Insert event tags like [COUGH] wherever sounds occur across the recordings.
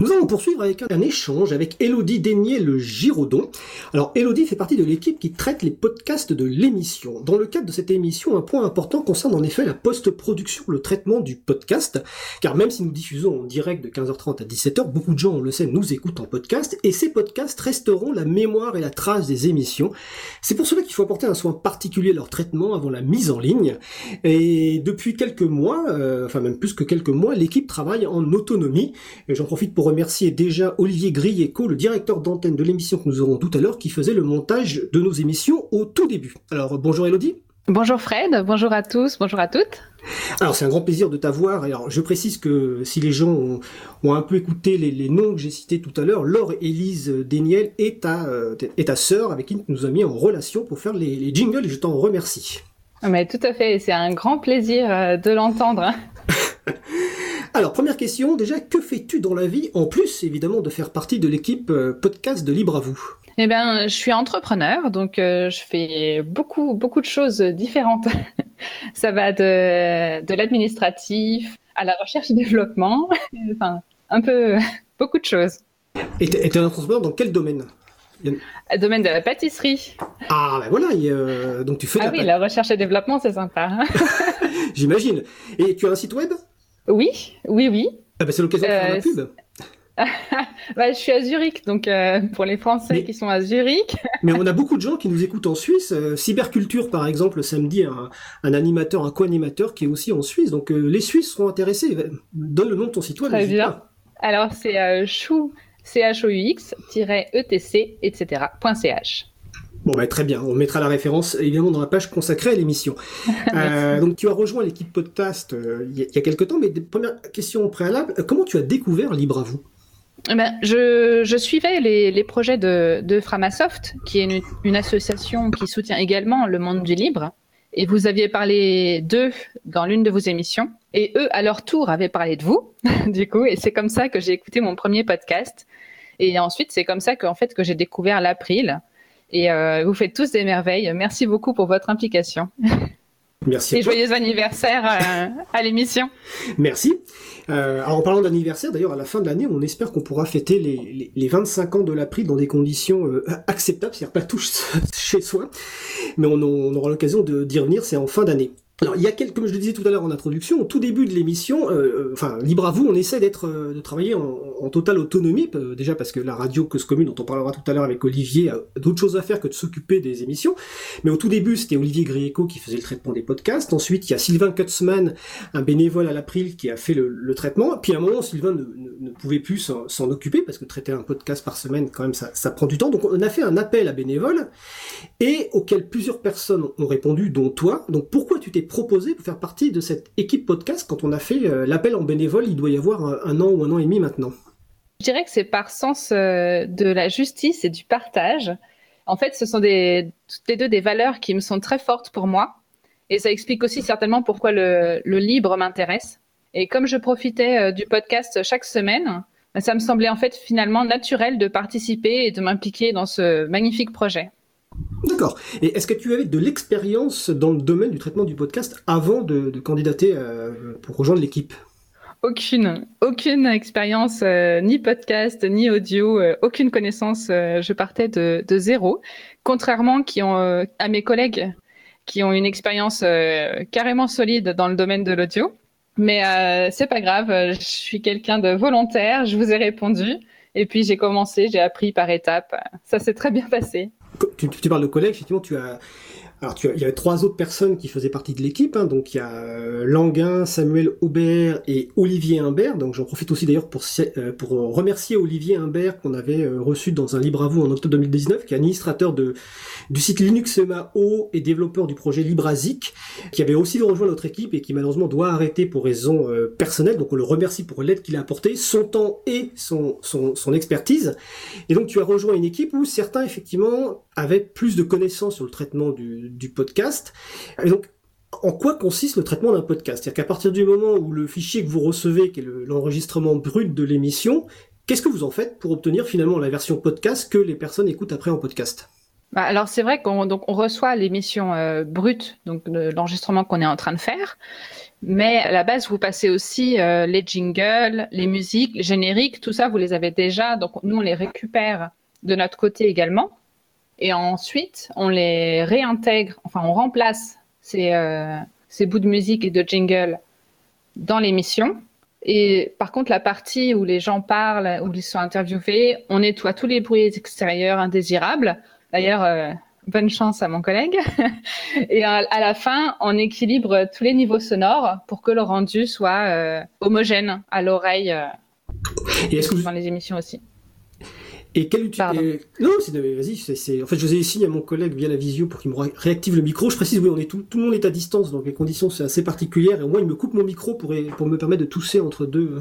Nous allons poursuivre avec un échange avec Elodie Dénier le Giraudon. Alors Elodie fait partie de l'équipe qui traite les podcasts de l'émission. Dans le cadre de cette émission, un point important concerne en effet la post-production, le traitement du podcast. Car même si nous diffusons en direct de 15h30 à 17h, beaucoup de gens, on le sait, nous écoutent en podcast et ces podcasts resteront la mémoire et la trace des émissions. C'est pour cela qu'il faut apporter un soin particulier à leur traitement avant la mise en ligne. Et depuis quelques mois, euh, enfin même plus que quelques mois, l'équipe travaille en autonomie. J'en profite pour remercier déjà Olivier Grieco, le directeur d'antenne de l'émission que nous aurons tout à l'heure, qui faisait le montage de nos émissions au tout début. Alors bonjour Elodie. Bonjour Fred, bonjour à tous, bonjour à toutes. Alors c'est un grand plaisir de t'avoir. Alors je précise que si les gens ont, un peu écouté les, noms que j'ai cités tout à l'heure, Laure Élise Déniel est ta, euh, est ta sœur avec qui nous a mis en relation pour faire les, les jingles et je t'en remercie. Mais tout à fait, c'est un grand plaisir euh, de l'entendre. [LAUGHS] Alors, première question, déjà, que fais-tu dans la vie, en plus, évidemment, de faire partie de l'équipe euh, podcast de Libre à vous? Eh bien, je suis entrepreneur, donc euh, je fais beaucoup, beaucoup de choses différentes. [LAUGHS] Ça va de, de l'administratif à la recherche et développement, [LAUGHS] enfin, un peu, [LAUGHS] beaucoup de choses. Et tu es un entrepreneur dans quel domaine? Le domaine de la pâtisserie. Ah, ben voilà, donc tu fais Ah oui, la recherche et développement, c'est sympa. J'imagine. Et tu as un site web? Oui, oui, oui. Ah bah c'est l'occasion de faire la euh, pub. [LAUGHS] bah, je suis à Zurich, donc euh, pour les Français qui sont à Zurich. [LAUGHS] mais on a beaucoup de gens qui nous écoutent en Suisse. Euh, Cyberculture, par exemple, samedi, un, un animateur, un co-animateur qui est aussi en Suisse. Donc les Suisses seront intéressés. Donne le nom de ton site web. Très bien. Alors c'est chou, c h o u x etc., etc. .ch. Bon, bah, très bien. On mettra la référence évidemment dans la page consacrée à l'émission. [LAUGHS] euh, donc, tu as rejoint l'équipe podcast euh, il y, a quelques temps, mais première question préalable, comment tu as découvert Libre à vous? Eh ben, je, je, suivais les, les, projets de, de, Framasoft, qui est une, une, association qui soutient également le monde du libre. Et vous aviez parlé d'eux dans l'une de vos émissions. Et eux, à leur tour, avaient parlé de vous, [LAUGHS] du coup. Et c'est comme ça que j'ai écouté mon premier podcast. Et ensuite, c'est comme ça qu'en fait, que j'ai découvert l'April. Et euh, vous faites tous des merveilles. Merci beaucoup pour votre implication. Merci. Et joyeux anniversaire euh, à l'émission. Merci. Euh, alors en parlant d'anniversaire, d'ailleurs, à la fin de l'année, on espère qu'on pourra fêter les, les, les, 25 ans de l'April dans des conditions euh, acceptables, c'est-à-dire pas tous [LAUGHS] chez soi, mais on, on aura l'occasion d'y revenir, c'est en fin d'année. Alors, il y a quelques, comme je le disais tout à l'heure en introduction, au tout début de l'émission, euh, euh enfin, libre à vous, on essaie d'être, euh, de travailler en, totale autonomie, déjà parce que la radio Cause Commune, dont on parlera tout à l'heure avec Olivier, a d'autres choses à faire que de s'occuper des émissions. Mais au tout début, c'était Olivier Grieco qui faisait le traitement des podcasts. Ensuite, il y a Sylvain Kutzmann, un bénévole à l'April, qui a fait le, traitement. Puis à un moment, Sylvain ne, pouvait plus s'en occuper, parce que traiter un podcast par semaine, quand même, ça, ça prend du temps. Donc, on a fait un appel à bénévoles, et auquel plusieurs personnes ont répondu, dont toi. Donc, pourquoi tu t'es proposé pour faire partie de cette équipe podcast quand on a fait euh, l'appel en bénévole il doit y avoir un, an ou un an et demi maintenant Je dirais que c'est par sens euh, de la justice et du partage. En fait, ce sont toutes les deux des valeurs qui me sont très fortes pour moi. Et ça explique aussi certainement pourquoi le, le libre m'intéresse. Et comme je profitais euh, du podcast chaque semaine, bah, ça me semblait en fait finalement naturel de participer et de m'impliquer dans ce magnifique projet. D'accord. Et est-ce que tu avais de l'expérience dans le domaine du traitement du podcast avant de, candidater euh, pour rejoindre l'équipe? Aucune, aucune expérience, euh, ni podcast, ni audio, euh, aucune connaissance. Je partais de, zéro. Contrairement qui ont, à mes collègues qui ont une expérience carrément solide dans le domaine de l'audio. Mais c'est pas grave, je suis quelqu'un de volontaire, je vous ai répondu. Et puis j'ai commencé, j'ai appris par étapes. Ça s'est très bien passé tu, tu, parles de collègues, effectivement, tu as alors, tu as, il y avait trois autres personnes qui faisaient partie de l'équipe. Hein, donc, il y a euh, Languin, Samuel Aubert et Olivier Imbert. Donc, j'en profite aussi d'ailleurs pour, euh, pour remercier Olivier Imbert qu'on avait euh, reçu dans un libre à vous en octobre 2019, qui est administrateur de, du site Linux MAO et développeur du projet LibraZic, qui avait aussi rejoint notre équipe et qui malheureusement doit arrêter pour raisons euh, personnelles. Donc, on le remercie pour l'aide qu'il a apportée, son temps et son, son, son expertise. Et donc, tu as rejoint une équipe où certains, effectivement, avaient plus de connaissances sur le traitement du podcast. Et donc, en quoi consiste le traitement d'un podcast? C'est-à-dire qu'à partir du moment où le fichier que vous recevez, qui est l'enregistrement brut de l'émission, qu'est-ce que vous en faites pour obtenir finalement la version podcast que les personnes écoutent après en podcast? Bah, alors c'est vrai qu'on on reçoit l'émission euh, brute, donc l'enregistrement qu'on est en train de faire, Mais à la base, vous passez aussi euh, les jingles, les musiques, les génériques, tout ça, vous les avez déjà. Donc nous, on les récupère de notre côté également. Et ensuite, on les réintègre, enfin, on remplace ces, euh, ces bouts de musique et de jingle dans l'émission. Et par contre, la partie où les gens parlent, où ils sont interviewés, on nettoie tous les bruits extérieurs indésirables. D'ailleurs, euh, bonne chance à mon collègue. [LAUGHS] et à, la fin, on équilibre tous les niveaux sonores pour que le rendu soit euh, homogène à l'oreille euh, dans les émissions aussi. Et quelle utilité Non, c'est vas-y. C'est en fait, je faisais signe à mon collègue via la visio pour qu'il me réactive le micro. Je précise, oui, on est tout, tout le monde est à distance, donc les conditions sont assez particulières. Et au moins, il me coupe mon micro pour pour me permettre de tousser entre deux,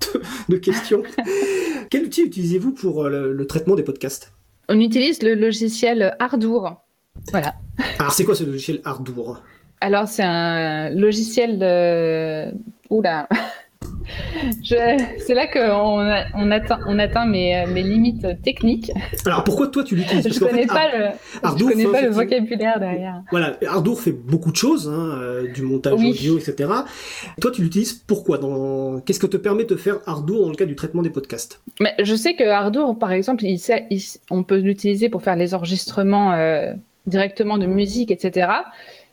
[LAUGHS] deux questions. [LAUGHS] Quel outil utilisez-vous pour euh, le, traitement des podcasts? On utilise le logiciel Ardour. Voilà. [LAUGHS] Alors, c'est quoi ce logiciel Ardour? Alors, c'est un logiciel de. Oula c'est là qu'on on atteint, on atteint mes, mes, limites techniques. Alors pourquoi toi tu l'utilises? Je ne connais, pas, le, connais pas le vocabulaire derrière. Voilà, Ardour fait beaucoup de choses, hein, euh, du montage audio, etc. Toi tu l'utilises pourquoi? Dans... Qu'est-ce que te permet de faire Ardour dans le cas du traitement des podcasts? Mais Je sais que Ardour, par exemple, il on peut l'utiliser pour faire les enregistrements euh, directement de musique, etc.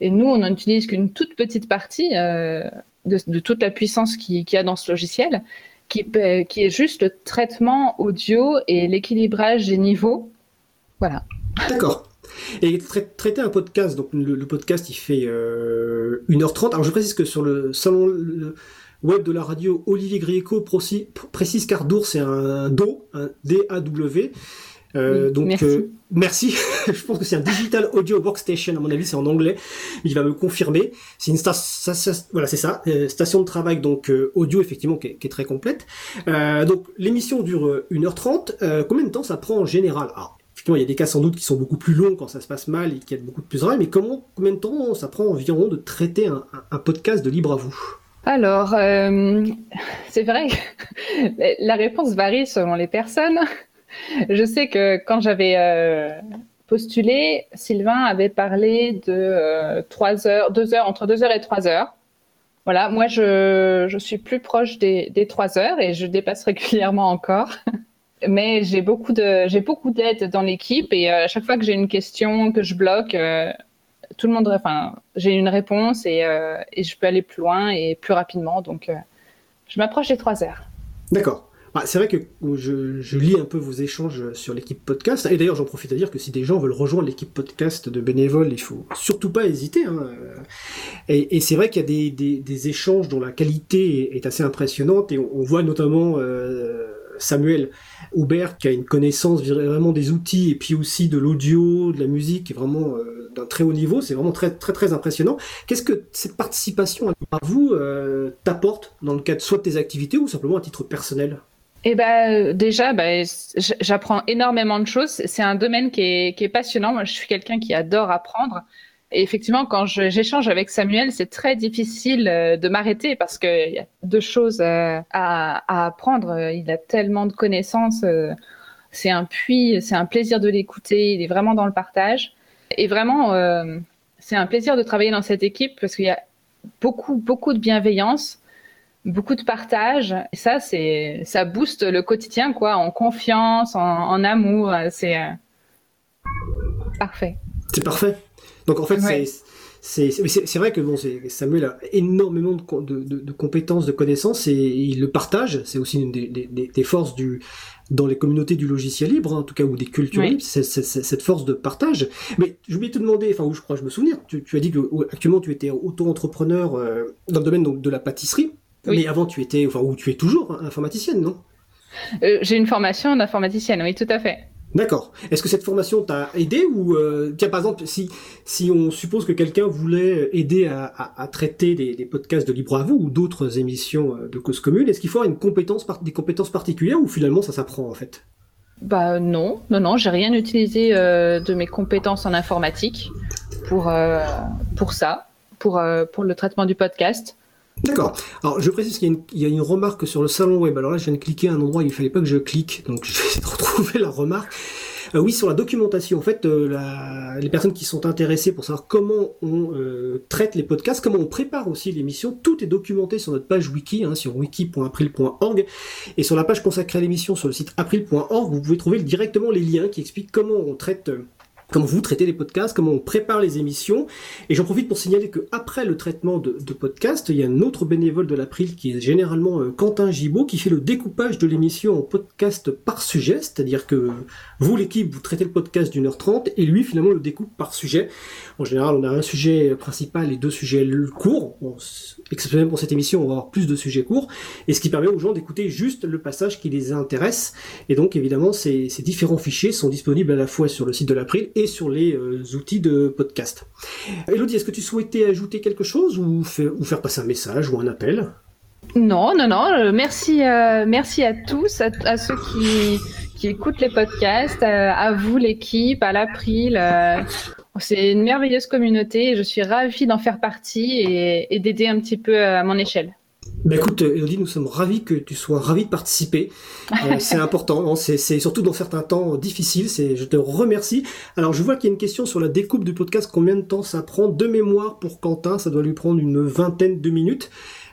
Et nous, on n'en utilise qu'une toute petite partie. Euh, de, toute la puissance qu'il y a dans ce logiciel, qui, qui est juste le traitement audio et l'équilibrage des niveaux. Voilà. D'accord. Et traiter un podcast, donc le, podcast il fait 1h30. Euh, Alors je précise que sur le salon web de la radio, Olivier Grieco précise qu'Ardour c'est un DO, un D-A-W. Euh, donc merci. Euh, merci. [LAUGHS] je pense que c'est un digital audio workstation à mon avis, c'est en anglais. Il va me confirmer. C'est une station, voilà, c'est ça, euh, station de travail donc audio effectivement qui est, très complète. donc l'émission dure 1h30. combien de temps ça prend en général? Alors, effectivement, il y a des cas sans doute qui sont beaucoup plus longs quand ça se passe mal et qui a beaucoup de plus de mais comment combien de temps ça prend environ de traiter un, un podcast de libre à vous? Alors, [LAUGHS] c'est vrai, [LAUGHS] la réponse varie selon les personnes. [LAUGHS] Je sais que quand j'avais euh, postulé, Sylvain avait parlé de euh, trois heures, deux heures, entre deux heures et trois heures. Voilà, moi je, je suis plus proche des, des trois heures et je dépasse [LAUGHS] régulièrement encore. [LAUGHS] Mais j'ai beaucoup de j'ai beaucoup d'aide dans l'équipe et euh, à chaque fois que j'ai une question que je bloque, tout le monde, enfin, j'ai une réponse et, et, je peux aller plus loin et plus rapidement. Donc, je m'approche des trois heures. D'accord. Bah, c'est vrai que je, lis un peu vos échanges sur l'équipe podcast, et d'ailleurs j'en profite à dire que si des gens veulent rejoindre l'équipe podcast de bénévoles, il faut surtout pas hésiter. Hein. Et, c'est vrai qu'il y a des, échanges dont la qualité est, assez impressionnante, et on, voit notamment euh, Samuel Aubert qui a une connaissance vraiment des outils, et puis aussi de l'audio, de la musique, qui est vraiment euh, d'un très haut niveau, c'est vraiment très très très impressionnant. Qu'est-ce que cette participation à vous euh, t'apporte dans le cadre soit de tes activités ou simplement à titre personnel? Eh ben déjà, ben, j'apprends énormément de choses. C'est un domaine qui est, passionnant. Moi, je suis quelqu'un qui adore apprendre. Et effectivement, quand j'échange avec Samuel, c'est très difficile euh, de m'arrêter parce qu'il y a deux choses euh, à, à, apprendre. Il a tellement de connaissances. Euh, c'est un puits, c'est un plaisir de l'écouter. Il est vraiment dans le partage. Et vraiment, c'est un plaisir de travailler dans cette équipe parce qu'il y a beaucoup, beaucoup de bienveillance beaucoup de partage. Et ça, c'est, ça booste le quotidien, quoi, en confiance, en, amour. C'est euh, parfait. C'est parfait. Donc en fait, c'est c'est vrai que bon, Samuel a énormément de, de, de, compétences, de connaissances et il le partage. C'est aussi une des, des, des, forces du dans les communautés du logiciel libre, hein, en tout cas ou des cultures libres, cette force de partage. Mais je voulais te demander, enfin où je crois je me souvenir, tu, tu as dit que actuellement tu étais auto-entrepreneur euh, dans le domaine donc, de la pâtisserie. Mais avant, tu étais, enfin, ou tu es toujours informaticienne, non? Euh, J'ai une formation d'informaticienne, oui, tout à fait. D'accord. Est-ce que cette formation t'a aidé ou euh, tiens par exemple si si on suppose que quelqu'un voulait aider à, à, traiter des, des, podcasts de Libre à vous ou d'autres émissions euh, de cause commune, est-ce qu'il faut avoir une compétence des compétences particulières ou finalement ça s'apprend en fait? Bah non, non non, j'ai rien utilisé de mes compétences en informatique pour pour ça, pour pour le traitement du podcast. D'accord. Alors, je précise qu'il y, a une remarque sur le salon web. Alors là, je viens de cliquer à un endroit où il fallait pas que je clique, donc [LAUGHS] je vais retrouver la remarque. Euh, oui, sur la documentation. En fait, euh, les personnes qui sont intéressées pour savoir comment on traite les podcasts, comment on prépare aussi l'émission, tout est documenté sur notre page wiki, hein, sur wiki.april.org. Et sur la page consacrée à l'émission sur le site april.org, vous pouvez trouver directement les liens qui expliquent comment on traite comment vous traitez les podcasts, comment on prépare les émissions. Et j'en profite pour signaler que après le traitement de, de podcast, il y a un autre bénévole de l'April qui est généralement euh, Quentin Gibaud qui fait le découpage de l'émission en podcast par sujet, c'est-à-dire que vous l'équipe vous traitez le podcast d'une heure trente et lui finalement le découpe par sujet. En général, on a un sujet principal et deux sujets courts. Exceptionnellement pour cette émission, on va avoir plus de sujets courts et ce qui permet aux gens d'écouter juste le passage qui les intéresse. Et donc évidemment, ces, ces différents fichiers sont disponibles à la fois sur le site de l'April et sur les euh, outils de podcast. Elodie, est-ce que tu souhaitais ajouter quelque chose ou, faire passer un message ou un appel? Non, non, non. Euh, merci, euh, merci à tous, à, ceux qui, qui, écoutent les podcasts, à, vous l'équipe, à l'April. c'est une merveilleuse communauté je suis ravie d'en faire partie et d'aider un petit peu à mon échelle. Ben écoute, Elodie, nous sommes ravis que tu sois ravi de participer. Euh, [LAUGHS] c'est important, hein, c'est surtout dans certains temps difficiles. C'est, je te remercie. Alors, je vois qu'il y a une question sur la découpe du podcast. Combien de temps ça prend De mémoire pour Quentin, ça doit lui prendre une vingtaine de minutes.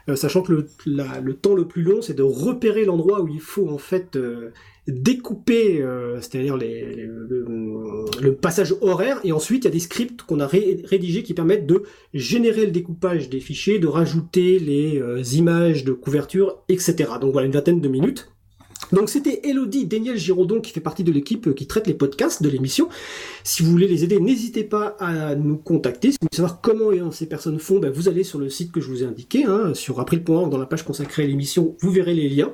Euh, sachant que le, le, temps le plus long, c'est de repérer l'endroit où il faut en fait euh, découper, euh, c'est-à-dire le, passage horaire, et ensuite il y a des scripts qu'on a rédigés qui permettent de générer le découpage des fichiers, de rajouter les images de couverture, etc. Donc voilà une vingtaine de minutes. Donc c'était Elodie Daniel Giraudon qui fait partie de l'équipe euh, qui traite les podcasts de l'émission. Si vous voulez les aider, n'hésitez pas à nous contacter. Si vous voulez savoir comment ces personnes font, ben, vous allez sur le site que je vous ai indiqué, hein, sur april.org dans la page consacrée à l'émission, vous verrez les liens.